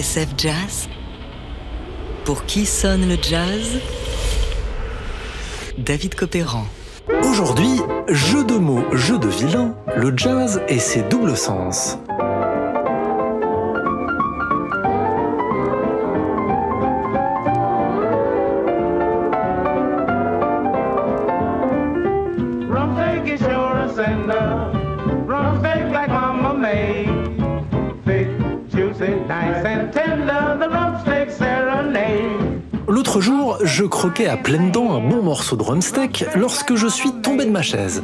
TSF Jazz Pour qui sonne le jazz? David Copéran. Aujourd'hui, jeu de mots, jeu de vilain, le jazz et ses doubles sens. L'autre jour, je croquais à pleines dents un bon morceau de rumsteak lorsque je suis tombé de ma chaise.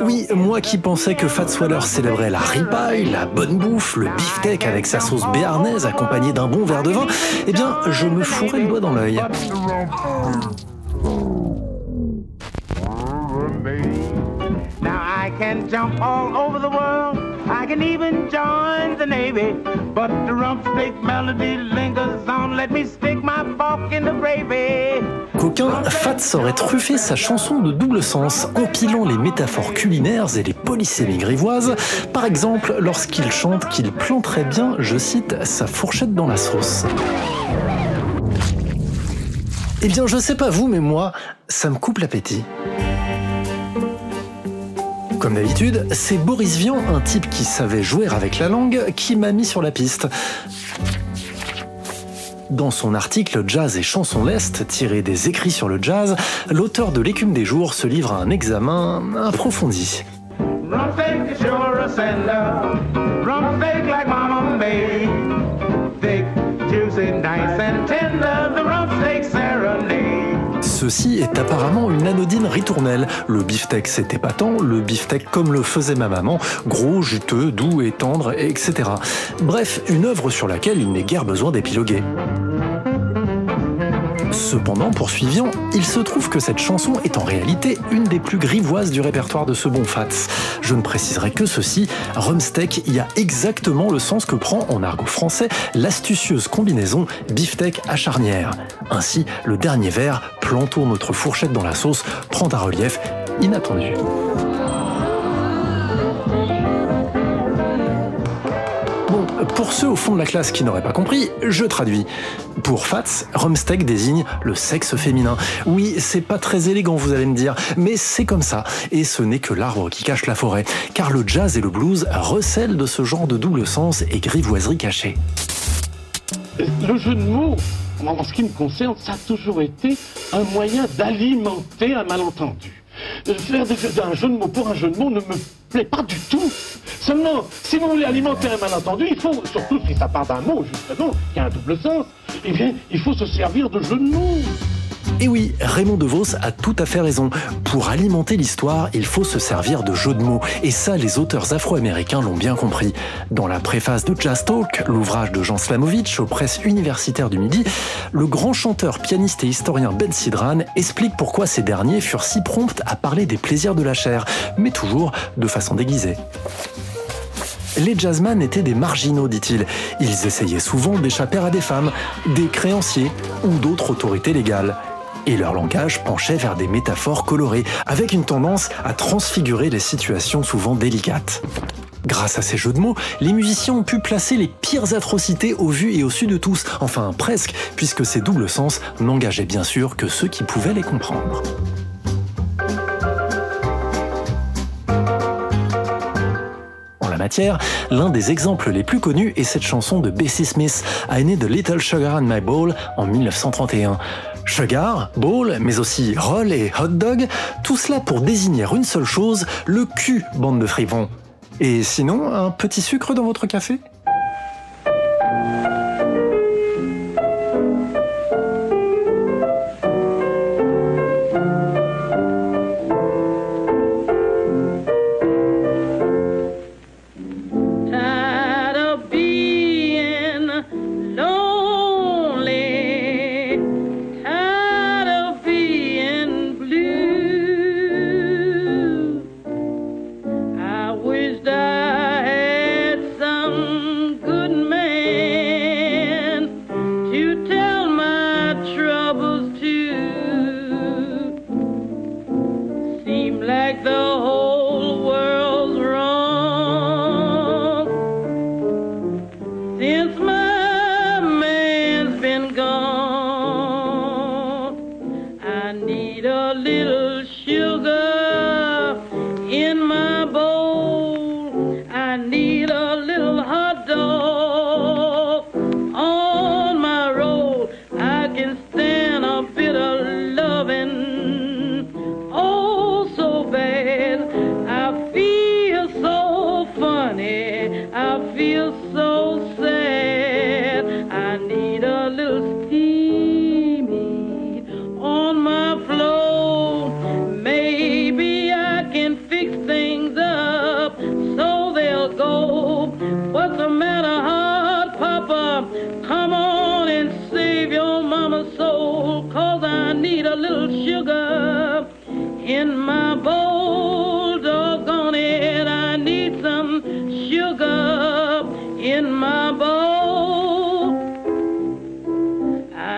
Oui, moi qui pensais que Fats Waller célébrait la ribeye, la bonne bouffe, le beefsteak avec sa sauce béarnaise accompagnée d'un bon verre de vin, eh bien, je me fourrais le doigt dans l'œil. Qu'aucun Fats aurait truffé sa chanson de double sens, empilant les métaphores culinaires et les polysémies grivoises, par exemple lorsqu'il chante qu'il planterait bien, je cite, sa fourchette dans la sauce. Eh bien, je sais pas vous, mais moi, ça me coupe l'appétit. Comme d'habitude, c'est Boris Vian, un type qui savait jouer avec la langue, qui m'a mis sur la piste. Dans son article Jazz et chansons l'Est, tiré des écrits sur le jazz, l'auteur de L'écume des jours se livre à un examen approfondi. Ceci est apparemment une anodine ritournelle. Le beefsteak c'est épatant, le beefsteak comme le faisait ma maman, gros, juteux, doux et tendre, etc. Bref, une œuvre sur laquelle il n'est guère besoin d'épiloguer. Cependant, poursuivions, il se trouve que cette chanson est en réalité une des plus grivoises du répertoire de ce bon Fats. Je ne préciserai que ceci, rumsteak y a exactement le sens que prend en argot français l'astucieuse combinaison beefsteak à charnière. Ainsi, le dernier vers, plantons notre fourchette dans la sauce, prend un relief inattendu. Pour ceux au fond de la classe qui n'auraient pas compris, je traduis. Pour Fats, rumsteak désigne le sexe féminin. Oui, c'est pas très élégant, vous allez me dire, mais c'est comme ça. Et ce n'est que l'arbre qui cache la forêt. Car le jazz et le blues recèlent de ce genre de double sens et grivoiserie cachée. Le jeu de mots, en ce qui me concerne, ça a toujours été un moyen d'alimenter un malentendu. Faire un jeu de mots pour un jeu de mots ne me plaît pas du tout. Seulement, si vous voulez alimenter un malentendu, il faut, surtout si ça part d'un mot, justement, qui a un double sens, eh bien, il faut se servir de jeux de mots. Et oui, Raymond DeVos a tout à fait raison. Pour alimenter l'histoire, il faut se servir de jeux de mots. Et ça, les auteurs afro-américains l'ont bien compris. Dans la préface de Jazz Talk, l'ouvrage de Jean Slamovitch aux presses universitaires du Midi, le grand chanteur, pianiste et historien Ben Sidran explique pourquoi ces derniers furent si prompts à parler des plaisirs de la chair, mais toujours de façon déguisée. Les jazzman étaient des marginaux, dit-il. Ils essayaient souvent d'échapper à des femmes, des créanciers ou d'autres autorités légales. Et leur langage penchait vers des métaphores colorées, avec une tendance à transfigurer les situations souvent délicates. Grâce à ces jeux de mots, les musiciens ont pu placer les pires atrocités au vu et au su de tous, enfin presque, puisque ces doubles sens n'engageaient bien sûr que ceux qui pouvaient les comprendre. L'un des exemples les plus connus est cette chanson de Bessie Smith, I Need a Little Sugar in My Bowl en 1931. Sugar, bowl, mais aussi roll et hot dog, tout cela pour désigner une seule chose, le cul, bande de fripons. Et sinon, un petit sucre dans votre café?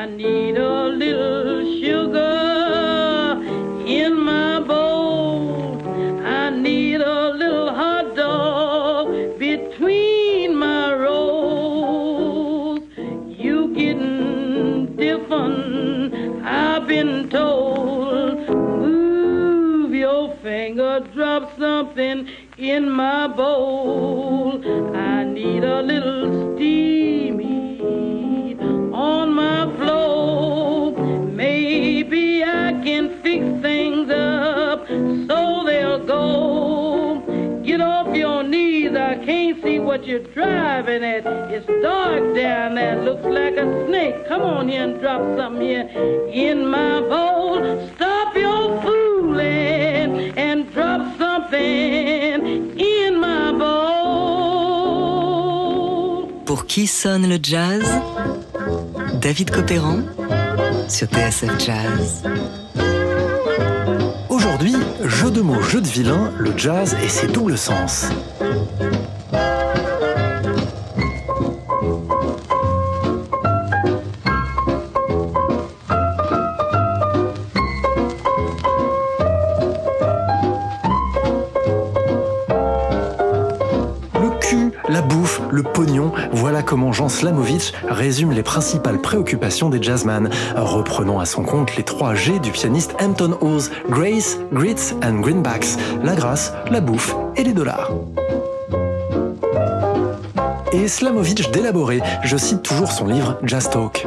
I need a little sugar in my bowl. I need a little hot dog between my rolls. You getting different, I've been told. Move your finger, drop something in my bowl. You're driving at. It's dark down there, looks like a snake. Come on here and drop something here in my bowl. Stop your fooling and drop something. Pour qui sonne le jazz? David Copéran sur TSF Jazz. Aujourd'hui, jeu de mots, jeu de vilain, le jazz et ses doubles sens. Le pognon, voilà comment Jean Slamovich résume les principales préoccupations des jazzmen, reprenant à son compte les trois G du pianiste Hampton Hawes, Grace, Grits and Greenbacks, la grâce, la bouffe et les dollars. Et Slamovich d'élaborer, je cite toujours son livre Jazz Talk.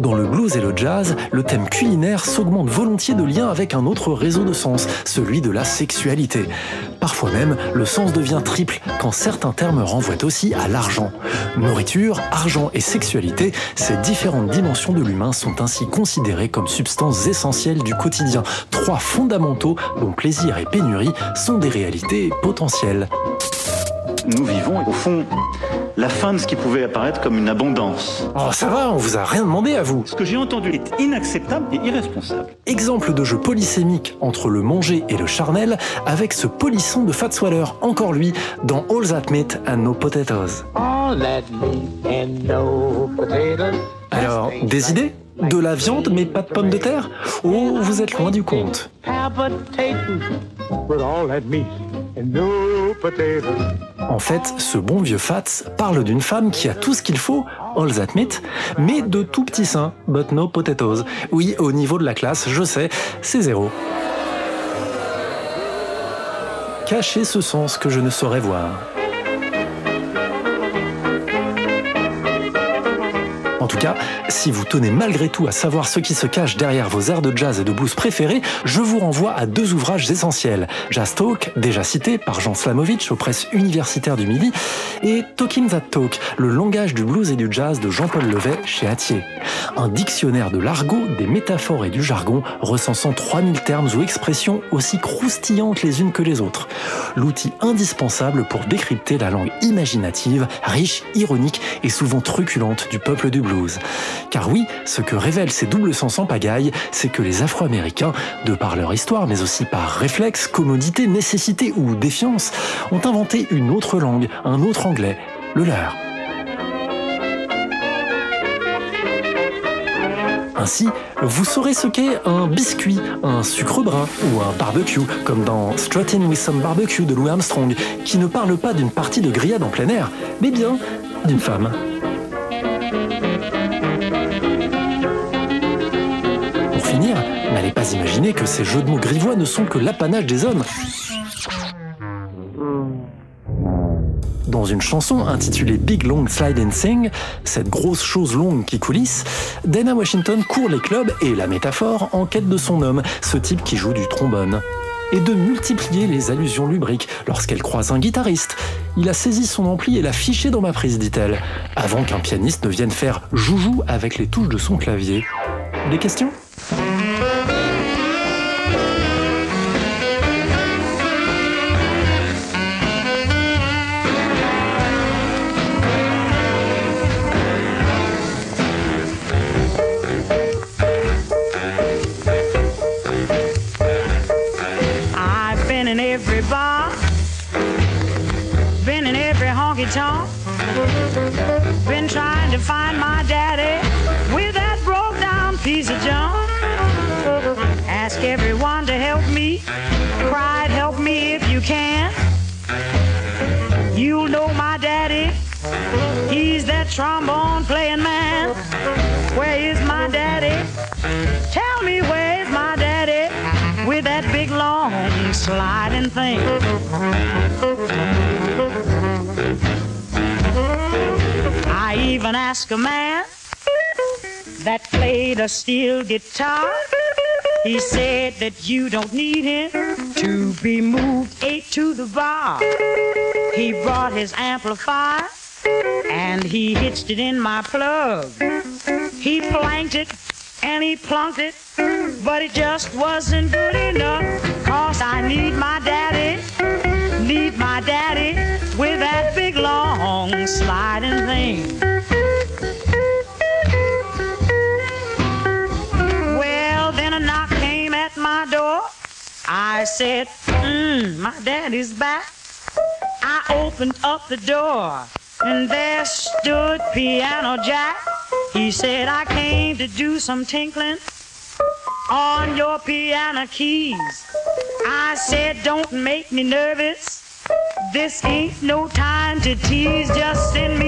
Dans le blues et le jazz, le thème culinaire s'augmente volontiers de lien avec un autre réseau de sens, celui de la sexualité. Parfois même, le sens devient triple quand certains termes renvoient aussi à l'argent. Nourriture, argent et sexualité, ces différentes dimensions de l'humain sont ainsi considérées comme substances essentielles du quotidien. Trois fondamentaux dont plaisir et pénurie sont des réalités potentielles. Nous vivons au fond la fin de ce qui pouvait apparaître comme une abondance. Oh, ça va, on vous a rien demandé à vous. Ce que j'ai entendu est inacceptable et irresponsable. Exemple de jeu polysémique entre le manger et le charnel avec ce polisson de Fats Waller, encore lui, dans All That Meat and No Potatoes. All that meat and no potatoes. Alors, des idées? De la viande mais pas de pommes de terre? Oh, vous êtes loin du compte? En fait, ce bon vieux Fats parle d'une femme qui a tout ce qu'il faut, all that mais de tout petits seins, but no potatoes. Oui, au niveau de la classe, je sais, c'est zéro. Cachez ce sens que je ne saurais voir. Cas, si vous tenez malgré tout à savoir ce qui se cache derrière vos airs de jazz et de blues préférés, je vous renvoie à deux ouvrages essentiels. Jazz Talk, déjà cité par Jean Slamovich aux presses universitaires du Midi, et Talking That Talk, le langage du blues et du jazz de Jean-Paul Levet chez Atier. Un dictionnaire de l'argot, des métaphores et du jargon recensant 3000 termes ou expressions aussi croustillantes les unes que les autres. L'outil indispensable pour décrypter la langue imaginative, riche, ironique et souvent truculente du peuple du blues. Car oui, ce que révèlent ces doubles sens en pagaille, c'est que les Afro-Américains, de par leur histoire, mais aussi par réflexe, commodité, nécessité ou défiance, ont inventé une autre langue, un autre anglais, le leur. Ainsi, vous saurez ce qu'est un biscuit, un sucre brun ou un barbecue, comme dans Strutting with some barbecue de Louis Armstrong, qui ne parle pas d'une partie de grillade en plein air, mais bien d'une femme. Imaginer que ces jeux de mots grivois ne sont que l'apanage des hommes. Dans une chanson intitulée Big Long Slide and Sing, cette grosse chose longue qui coulisse, Dana Washington court les clubs et la métaphore en quête de son homme, ce type qui joue du trombone. Et de multiplier les allusions lubriques lorsqu'elle croise un guitariste. Il a saisi son ampli et l'a fiché dans ma prise, dit-elle, avant qu'un pianiste ne vienne faire joujou avec les touches de son clavier. Des questions? Tonk, been trying to find my daddy with that broke down piece of junk. Ask everyone to help me, cried help me if you can. You'll know my daddy, he's that trombone playing man. Where is my daddy? Tell me where's my daddy with that big long sliding thing. I even asked a man that played a steel guitar. He said that you don't need him to be moved eight to the bar. He brought his amplifier and he hitched it in my plug. He planked it and he plunked it, but it just wasn't good enough. Cause I need my daddy, need my daddy with that big long sliding thing. Well, then a knock came at my door. I said, mmm, my daddy's back. I opened up the door, and there stood Piano Jack. He said, I came to do some tinkling on your piano keys. I said, don't make me nervous. This ain't no time to tease. Just send